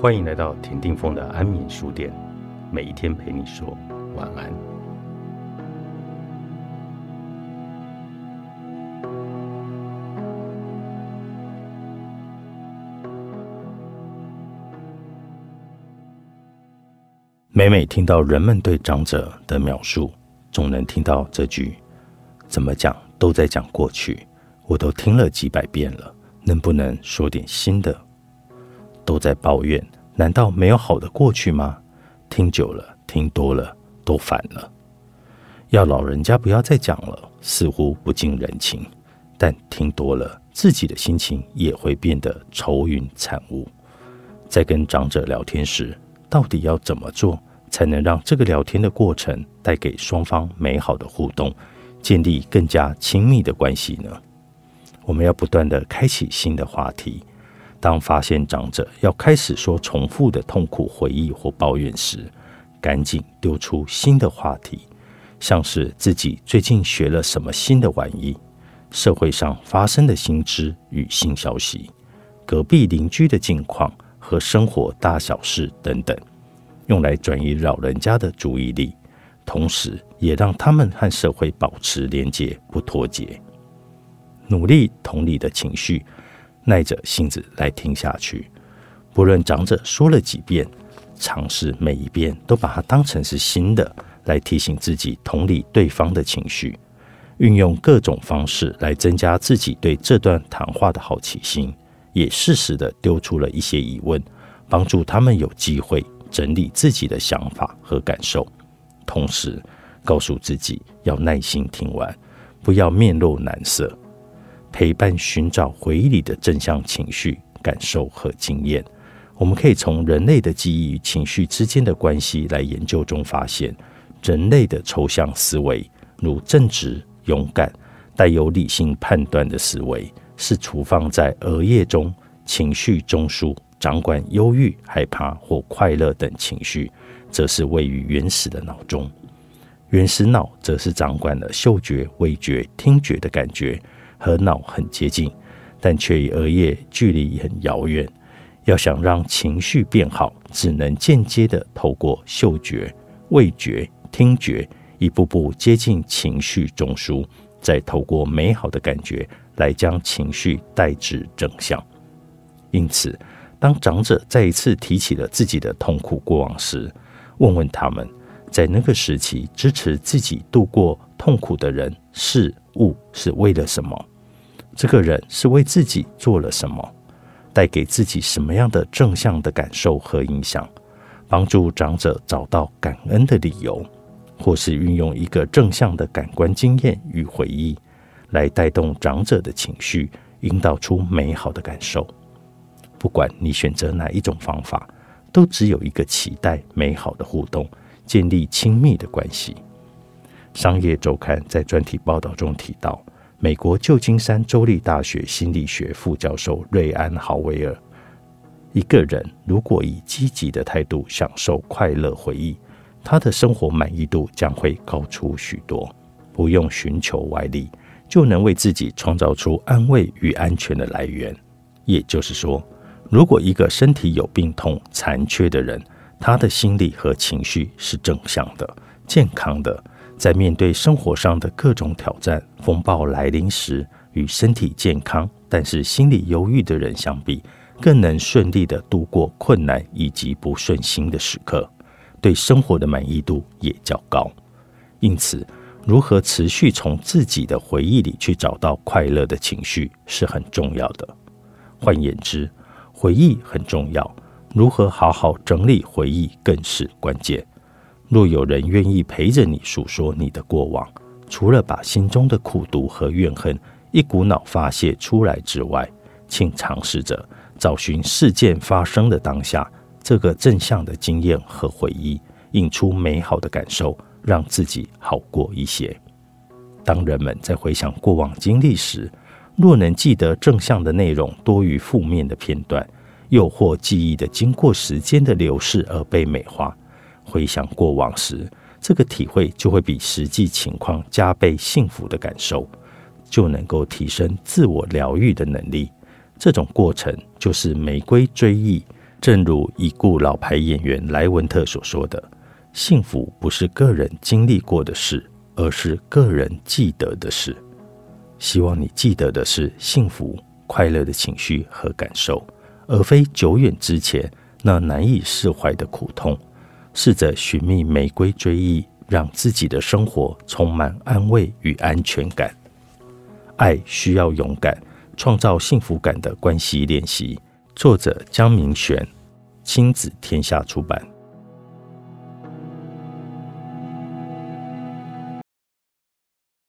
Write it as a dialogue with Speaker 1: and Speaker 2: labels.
Speaker 1: 欢迎来到田定峰的安眠书店，每一天陪你说晚安。每每听到人们对长者的描述，总能听到这句：“怎么讲都在讲过去，我都听了几百遍了，能不能说点新的？”都在抱怨，难道没有好的过去吗？听久了，听多了，都烦了。要老人家不要再讲了，似乎不近人情。但听多了，自己的心情也会变得愁云惨雾。在跟长者聊天时，到底要怎么做，才能让这个聊天的过程带给双方美好的互动，建立更加亲密的关系呢？我们要不断的开启新的话题。当发现长者要开始说重复的痛苦回忆或抱怨时，赶紧丢出新的话题，像是自己最近学了什么新的玩意，社会上发生的新知与新消息，隔壁邻居的近况和生活大小事等等，用来转移老人家的注意力，同时也让他们和社会保持连结不脱节，努力同理的情绪。耐着性子来听下去，不论长者说了几遍，尝试每一遍都把它当成是新的，来提醒自己同理对方的情绪，运用各种方式来增加自己对这段谈话的好奇心，也适时的丢出了一些疑问，帮助他们有机会整理自己的想法和感受，同时告诉自己要耐心听完，不要面露难色。陪伴寻找回忆里的正向情绪、感受和经验，我们可以从人类的记忆与情绪之间的关系来研究中发现，人类的抽象思维，如正直、勇敢、带有理性判断的思维，是储放在额叶中；情绪中枢掌管忧郁、害怕或快乐等情绪，则是位于原始的脑中。原始脑则是掌管了嗅觉、味觉、听觉的感觉。和脑很接近，但却与额叶距离很遥远。要想让情绪变好，只能间接的透过嗅觉、味觉、听觉，一步步接近情绪中枢，再透过美好的感觉来将情绪带至正向。因此，当长者再一次提起了自己的痛苦过往时，问问他们，在那个时期支持自己度过痛苦的人事物是为了什么？这个人是为自己做了什么，带给自己什么样的正向的感受和影响，帮助长者找到感恩的理由，或是运用一个正向的感官经验与回忆，来带动长者的情绪，引导出美好的感受。不管你选择哪一种方法，都只有一个期待美好的互动，建立亲密的关系。商业周刊在专题报道中提到。美国旧金山州立大学心理学副教授瑞安·豪威尔：一个人如果以积极的态度享受快乐回忆，他的生活满意度将会高出许多。不用寻求外力，就能为自己创造出安慰与安全的来源。也就是说，如果一个身体有病痛、残缺的人，他的心理和情绪是正向的、健康的。在面对生活上的各种挑战、风暴来临时，与身体健康但是心理忧郁的人相比，更能顺利的度过困难以及不顺心的时刻，对生活的满意度也较高。因此，如何持续从自己的回忆里去找到快乐的情绪是很重要的。换言之，回忆很重要，如何好好整理回忆更是关键。若有人愿意陪着你诉说你的过往，除了把心中的苦毒和怨恨一股脑发泄出来之外，请尝试着找寻事件发生的当下这个正向的经验和回忆，引出美好的感受，让自己好过一些。当人们在回想过往经历时，若能记得正向的内容多于负面的片段，又或记忆的经过时间的流逝而被美化。回想过往时，这个体会就会比实际情况加倍幸福的感受，就能够提升自我疗愈的能力。这种过程就是玫瑰追忆，正如已故老牌演员莱文特所说的：“幸福不是个人经历过的事，而是个人记得的事。”希望你记得的是幸福、快乐的情绪和感受，而非久远之前那难以释怀的苦痛。试着寻觅玫瑰追忆，让自己的生活充满安慰与安全感。爱需要勇敢，创造幸福感的关系练习。作者江明璇，亲子天下出版。